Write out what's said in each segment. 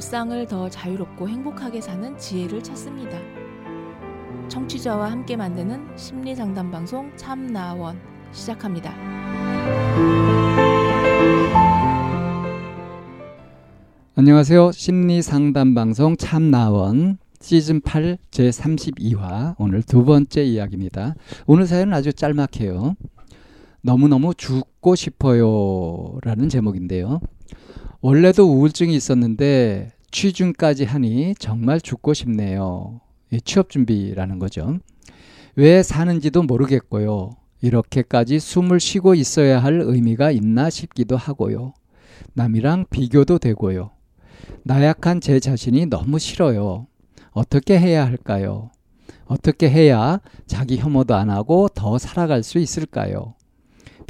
일상을 더 자유롭고 행복하게 사는 지혜를 찾습니다. 청취자와 함께 만드는 심리 상담 방송 참나원 시작합니다. 안녕하세요. 심리 상담 방송 참나원 시즌 8 제 32화 오늘 두 번째 이야기입니다. 오늘 사연은 아주 짤막해요. 너무너무 죽고 싶어요라는 제목인데요. 원래도 우울증이 있었는데 취중까지 하니 정말 죽고 싶네요. 취업 준비라는 거죠. 왜 사는지도 모르겠고요. 이렇게까지 숨을 쉬고 있어야 할 의미가 있나 싶기도 하고요. 남이랑 비교도 되고요. 나약한 제 자신이 너무 싫어요. 어떻게 해야 할까요? 어떻게 해야 자기 혐오도 안 하고 더 살아갈 수 있을까요?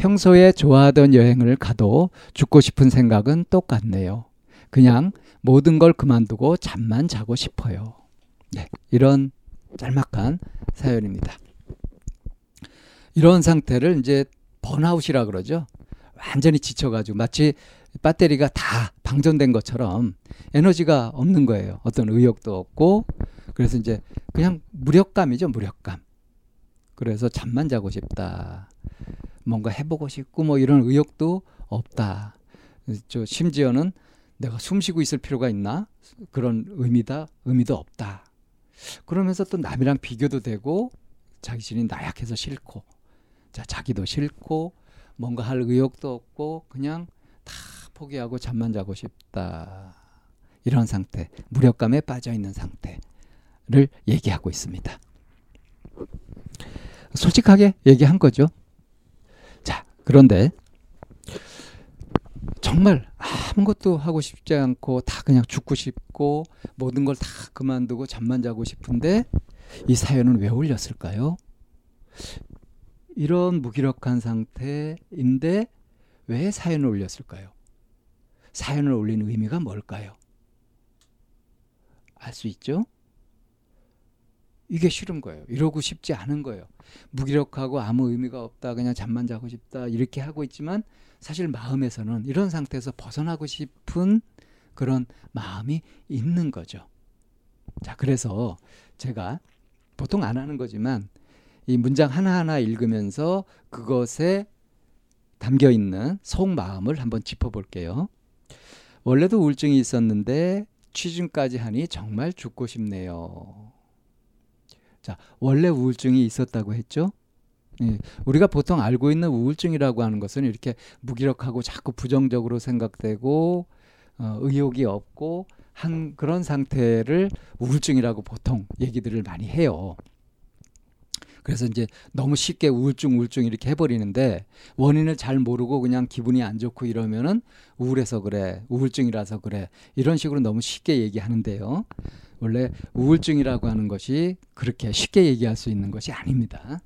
평소에 좋아하던 여행을 가도 죽고 싶은 생각은 똑같네요. 그냥 모든 걸 그만두고 잠만 자고 싶어요. 네, 이런 짤막한 사연입니다. 이런 상태를 이제 번아웃이라 그러죠. 완전히 지쳐가지고 마치 배터리가 다 방전된 것처럼 에너지가 없는 거예요. 어떤 의욕도 없고 그래서 이제 그냥 무력감이죠, 무력감. 그래서 잠만 자고 싶다. 뭔가 해보고 싶고 뭐 이런 의욕도 없다. 저 심지어는 내가 숨 쉬고 있을 필요가 있나 그런 의미다 의미도 없다. 그러면서 또 남이랑 비교도 되고 자기 신이 나약해서 싫고 자 자기도 싫고 뭔가 할 의욕도 없고 그냥 다 포기하고 잠만 자고 싶다. 이런 상태, 무력감에 빠져 있는 상태를 얘기하고 있습니다. 솔직하게 얘기한 거죠. 그런데 정말 아무것도 하고 싶지 않고 다 그냥 죽고 싶고 모든 걸 다 그만두고 잠만 자고 싶은데 이 사연은 왜 올렸을까요? 이런 무기력한 상태인데 왜 사연을 올렸을까요? 사연을 올린 의미가 뭘까요? 알 수 있죠? 이게 싫은 거예요. 이러고 싶지 않은 거예요. 무기력하고 아무 의미가 없다. 그냥 잠만 자고 싶다. 이렇게 하고 있지만 사실 마음에서는 이런 상태에서 벗어나고 싶은 그런 마음이 있는 거죠. 자, 그래서 제가 보통 안 하는 거지만 이 문장 하나하나 읽으면서 그것에 담겨 있는 속마음을 한번 짚어볼게요. 원래도 우울증이 있었는데 취중까지 하니 정말 죽고 싶네요. 자, 원래 우울증이 있었다고 했죠? 예, 우리가 보통 알고 있는 우울증이라고 하는 것은 이렇게 무기력하고 자꾸 부정적으로 생각되고 어, 의욕이 없고 한 그런 상태를 우울증이라고 보통 얘기들을 많이 해요. 그래서 이제 너무 쉽게 우울증 우울증 이렇게 해버리는데 원인을 잘 모르고 그냥 기분이 안 좋고 이러면은 우울해서 그래 우울증이라서 그래 이런 식으로 너무 쉽게 얘기하는데요. 원래 우울증이라고 하는 것이 그렇게 쉽게 얘기할 수 있는 것이 아닙니다.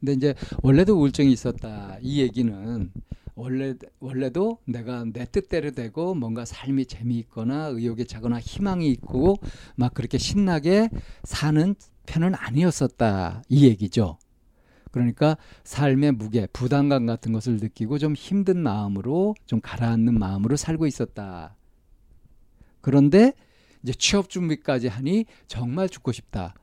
근데 이제 원래도 우울증이 있었다. 이 얘기는 원래 원래도 내가 내 뜻대로 되고 뭔가 삶이 재미있거나 의욕에 차거나 희망이 있고 막 그렇게 신나게 사는 편은 아니었었다. 이 얘기죠. 그러니까 삶의 무게, 부담감 같은 것을 느끼고 좀 힘든 마음으로 좀 가라앉는 마음으로 살고 있었다. 그런데 이제 취업 준비까지 하니 정말 죽고 싶다.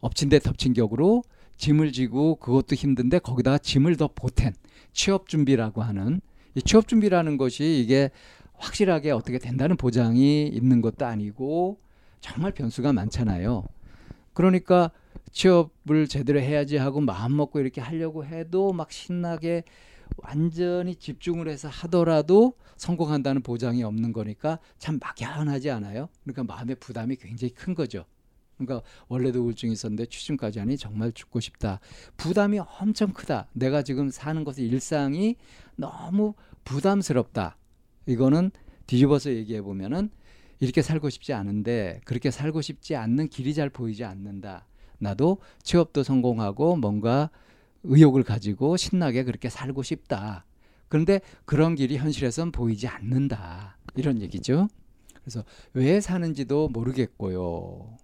엎친 데 덮친 격으로 짐을 지고 그것도 힘든데 거기다가 짐을 더 보탠 취업 준비라고 하는 이 취업 준비라는 것이 이게 확실하게 어떻게 된다는 보장이 있는 것도 아니고 정말 변수가 많잖아요. 그러니까 취업을 제대로 해야지 하고 마음 먹고 이렇게 하려고 해도 막 신나게 완전히 집중을 해서 하더라도 성공한다는 보장이 없는 거니까 참 막연하지 않아요? 그러니까 마음의 부담이 굉장히 큰 거죠. 그러니까 원래도 우울증이 있었는데 취중까지 하니 정말 죽고 싶다. 부담이 엄청 크다. 내가 지금 사는 것의 일상이 너무 부담스럽다. 이거는 뒤집어서 얘기해 보면은 이렇게 살고 싶지 않은데 그렇게 살고 싶지 않는 길이 잘 보이지 않는다. 나도 취업도 성공하고 뭔가 의욕을 가지고 신나게 그렇게 살고 싶다. 그런데 그런 길이 현실에선 보이지 않는다. 이런 얘기죠. 그래서 왜 사는지도 모르겠고요.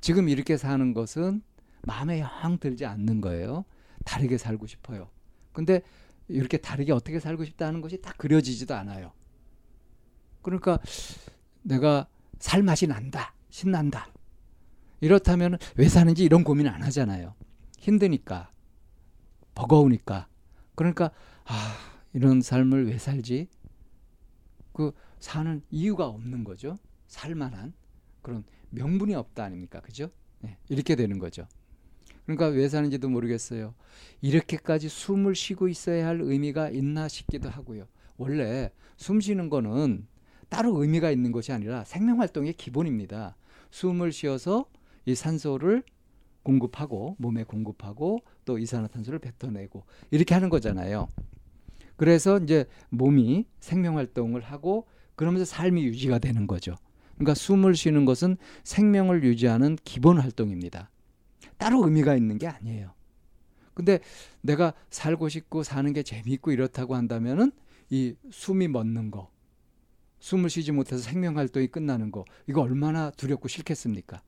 지금 이렇게 사는 것은 마음에 영 들지 않는 거예요. 다르게 살고 싶어요. 근데 이렇게 다르게 어떻게 살고 싶다는 것이 딱 그려지지도 않아요. 그러니까 내가 살 맛이 난다. 신난다. 이렇다면 왜 사는지 이런 고민 안 하잖아요. 힘드니까. 버거우니까. 그러니까 아, 이런 삶을 왜 살지? 그 사는 이유가 없는 거죠. 살만한 그런 명분이 없다 아닙니까? 그죠? 네, 이렇게 되는 거죠. 그러니까 왜 사는지도 모르겠어요. 이렇게까지 숨을 쉬고 있어야 할 의미가 있나 싶기도 하고요. 원래 숨 쉬는 거는 따로 의미가 있는 것이 아니라 생명 활동의 기본입니다. 숨을 쉬어서 이 산소를 공급하고 몸에 공급하고 또 이산화탄소를 뱉어내고 이렇게 하는 거잖아요. 그래서 이제 몸이 생명 활동을 하고 그러면서 삶이 유지가 되는 거죠. 그러니까 숨을 쉬는 것은 생명을 유지하는 기본 활동입니다. 따로 의미가 있는 게 아니에요. 근데 내가 살고 싶고 사는 게 재미있고 이렇다고 한다면은 이 숨이 멎는 거, 숨을 쉬지 못해서 생명 활동이 끝나는 거, 이거 얼마나 두렵고 싫겠습니까?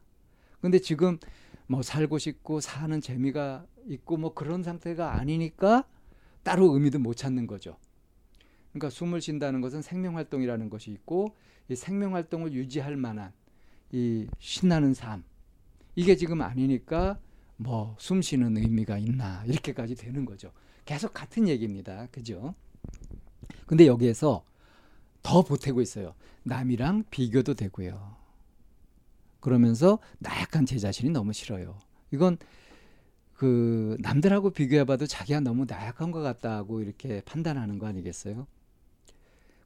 근데 지금 뭐 살고 싶고 사는 재미가 있고 뭐 그런 상태가 아니니까 따로 의미도 못 찾는 거죠. 그러니까 숨을 쉰다는 것은 생명 활동이라는 것이 있고 이 생명 활동을 유지할 만한 이 신나는 삶 이게 지금 아니니까 뭐 숨 쉬는 의미가 있나 이렇게까지 되는 거죠. 계속 같은 얘기입니다. 그죠? 근데 여기에서 더 보태고 있어요. 남이랑 비교도 되고요. 그러면서 나약한 제 자신이 너무 싫어요. 이건 그 남들하고 비교해봐도 자기가 너무 나약한 것 같다고 이렇게 판단하는 거 아니겠어요?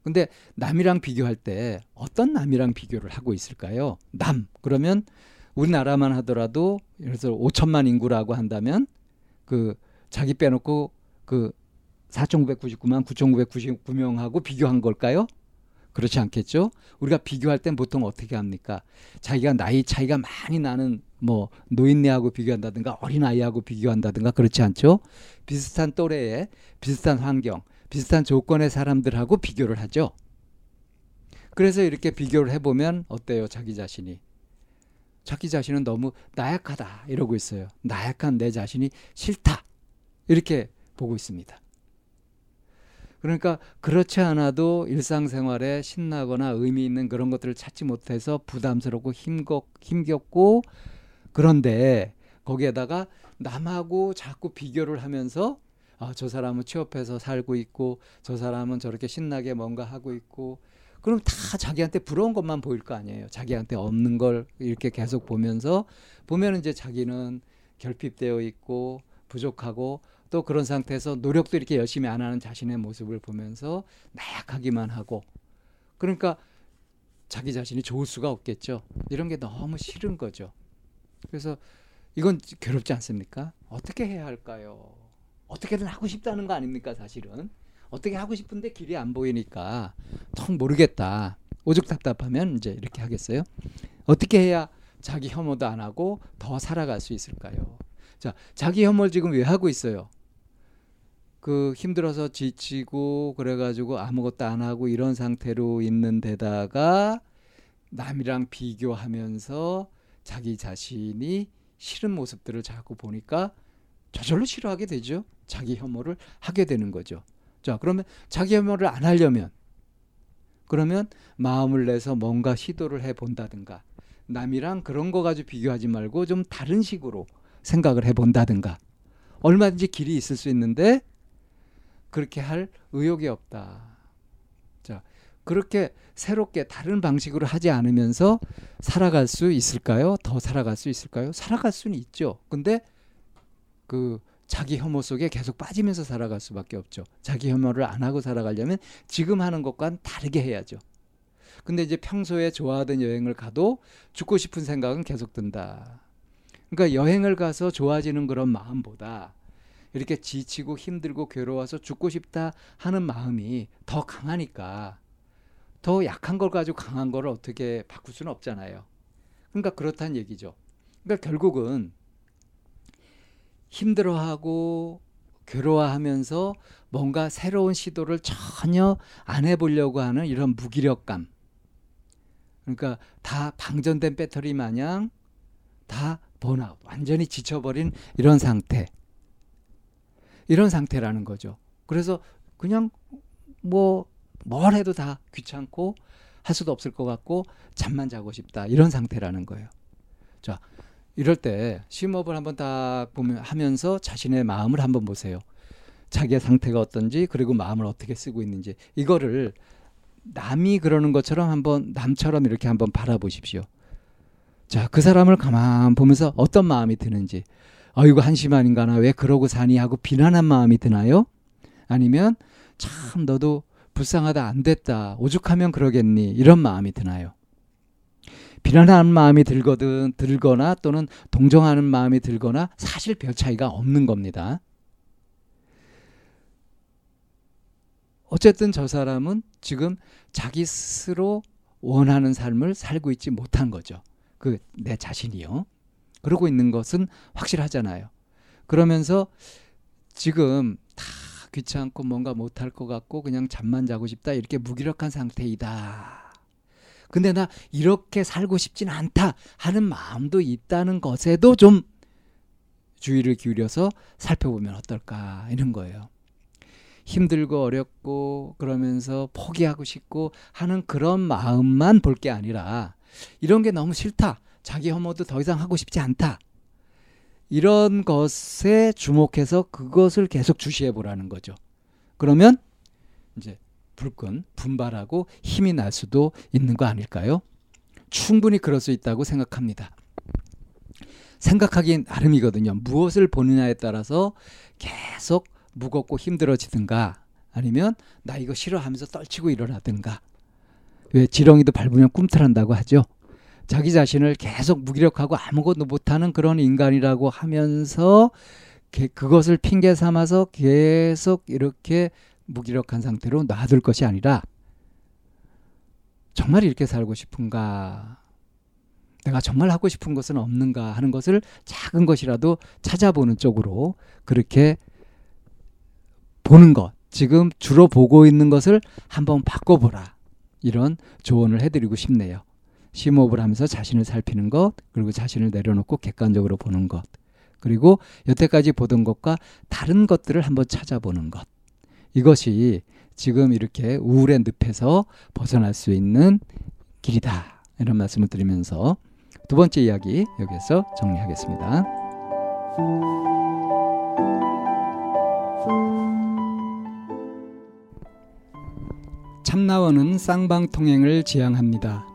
근데 남이랑 비교할 때 어떤 남이랑 비교를 하고 있을까요? 남 그러면 우리나라만 하더라도 예를 들어 5천만 인구라고 한다면 그 자기 빼놓고 그 4,999만 9,999명하고 비교한 걸까요? 그렇지 않겠죠? 우리가 비교할 땐 보통 어떻게 합니까? 자기가 나이 차이가 많이 나는 뭐 노인네하고 비교한다든가 어린아이하고 비교한다든가 그렇지 않죠? 비슷한 또래에 비슷한 환경, 비슷한 조건의 사람들하고 비교를 하죠. 그래서 이렇게 비교를 해보면 어때요? 자기 자신이. 자기 자신은 너무 나약하다 이러고 있어요. 나약한 내 자신이 싫다. 이렇게 보고 있습니다. 그러니까 그렇지 않아도 일상생활에 신나거나 의미 있는 그런 것들을 찾지 못해서 부담스럽고 힘겹, 힘겹고 그런데 거기에다가 남하고 자꾸 비교를 하면서 아, 저 사람은 취업해서 살고 있고 저 사람은 저렇게 신나게 뭔가 하고 있고 그럼 다 자기한테 부러운 것만 보일 거 아니에요. 자기한테 없는 걸 이렇게 계속 보면서 보면 이제 자기는 결핍되어 있고 부족하고 또 그런 상태에서 노력도 이렇게 열심히 안 하는 자신의 모습을 보면서 나약하기만 하고 그러니까 자기 자신이 좋을 수가 없겠죠. 이런 게 너무 싫은 거죠. 그래서 이건 괴롭지 않습니까? 어떻게 해야 할까요? 어떻게든 하고 싶다는 거 아닙니까, 사실은? 어떻게 하고 싶은데 길이 안 보이니까 통 모르겠다. 오죽 답답하면 이제 이렇게 하겠어요. 어떻게 해야 자기 혐오도 안 하고 더 살아갈 수 있을까요? 자, 자기 혐오를 지금 왜 하고 있어요? 그 힘들어서 지치고 그래가지고 아무것도 안 하고 이런 상태로 있는 데다가 남이랑 비교하면서 자기 자신이 싫은 모습들을 자꾸 보니까 저절로 싫어하게 되죠. 자기 혐오를 하게 되는 거죠. 자, 그러면 자기 혐오를 안 하려면 그러면 마음을 내서 뭔가 시도를 해 본다든가 남이랑 그런 거 가지고 비교하지 말고 좀 다른 식으로 생각을 해 본다든가 얼마든지 길이 있을 수 있는데 그렇게 할 의욕이 없다. 자, 그렇게 새롭게 다른 방식으로 하지 않으면서 살아갈 수 있을까요? 더 살아갈 수 있을까요? 살아갈 수는 있죠. 근데 그 자기 혐오 속에 계속 빠지면서 살아갈 수밖에 없죠. 자기 혐오를 안 하고 살아가려면 지금 하는 것과는 다르게 해야죠. 근데 이제 평소에 좋아하던 여행을 가도 죽고 싶은 생각은 계속 든다. 그러니까 여행을 가서 좋아지는 그런 마음보다 이렇게 지치고 힘들고 괴로워서 죽고 싶다 하는 마음이 더 강하니까 더 약한 걸 가지고 강한 걸 어떻게 바꿀 수는 없잖아요. 그러니까 그렇다는 얘기죠. 그러니까 결국은 힘들어하고 괴로워하면서 뭔가 새로운 시도를 전혀 안 해보려고 하는 이런 무기력감. 그러니까 다 방전된 배터리 마냥 다 번아웃, 완전히 지쳐버린 이런 상태. 이런 상태라는 거죠. 그래서 그냥 뭐 뭘 해도 다 귀찮고 할 수도 없을 것 같고 잠만 자고 싶다 이런 상태라는 거예요. 자 이럴 때 심호흡을 한번 딱 보면 하면서 자신의 마음을 한번 보세요. 자기의 상태가 어떤지 그리고 마음을 어떻게 쓰고 있는지 이거를 남이 그러는 것처럼 한번 남처럼 이렇게 한번 바라보십시오. 자, 그 사람을 가만 보면서 어떤 마음이 드는지. 아, 이거 한심 한인가 나 왜 그러고 사니 하고 비난한 마음이 드나요? 아니면 참 너도 불쌍하다 안 됐다 오죽하면 그러겠니 이런 마음이 드나요? 비난하는 마음이 들거든 들거나 또는 동정하는 마음이 들거나 사실 별 차이가 없는 겁니다. 어쨌든 저 사람은 지금 자기 스스로 원하는 삶을 살고 있지 못한 거죠. 그 내 자신이요. 그러고 있는 것은 확실하잖아요. 그러면서 지금 다 귀찮고 뭔가 못할 것 같고 그냥 잠만 자고 싶다 이렇게 무기력한 상태이다. 근데 나 이렇게 살고 싶진 않다 하는 마음도 있다는 것에도 좀 주의를 기울여서 살펴보면 어떨까 이런 거예요. 힘들고 어렵고 그러면서 포기하고 싶고 하는 그런 마음만 볼 게 아니라 이런 게 너무 싫다. 자기 혐오도 더 이상 하고 싶지 않다. 이런 것에 주목해서 그것을 계속 주시해 보라는 거죠. 그러면 이제 불끈 분발하고 힘이 날 수도 있는 거 아닐까요? 충분히 그럴 수 있다고 생각합니다. 생각하기 나름이거든요. 무엇을 보느냐에 따라서 계속 무겁고 힘들어지든가 아니면 나 이거 싫어하면서 떨치고 일어나든가 왜 지렁이도 밟으면 꿈틀한다고 하죠. 자기 자신을 계속 무기력하고 아무것도 못하는 그런 인간이라고 하면서 그것을 핑계 삼아서 계속 이렇게 무기력한 상태로 놔둘 것이 아니라 정말 이렇게 살고 싶은가 내가 정말 하고 싶은 것은 없는가 하는 것을 작은 것이라도 찾아보는 쪽으로 그렇게 보는 것, 지금 주로 보고 있는 것을 한번 바꿔보라. 이런 조언을 해드리고 싶네요. 심호흡을 하면서 자신을 살피는 것, 그리고 자신을 내려놓고 객관적으로 보는 것, 그리고 여태까지 보던 것과 다른 것들을 한번 찾아보는 것. 이것이 지금 이렇게 우울의 늪에서 벗어날 수 있는 길이다. 이런 말씀을 드리면서 두 번째 이야기 여기서 정리하겠습니다. 참나원은 쌍방통행을 지향합니다.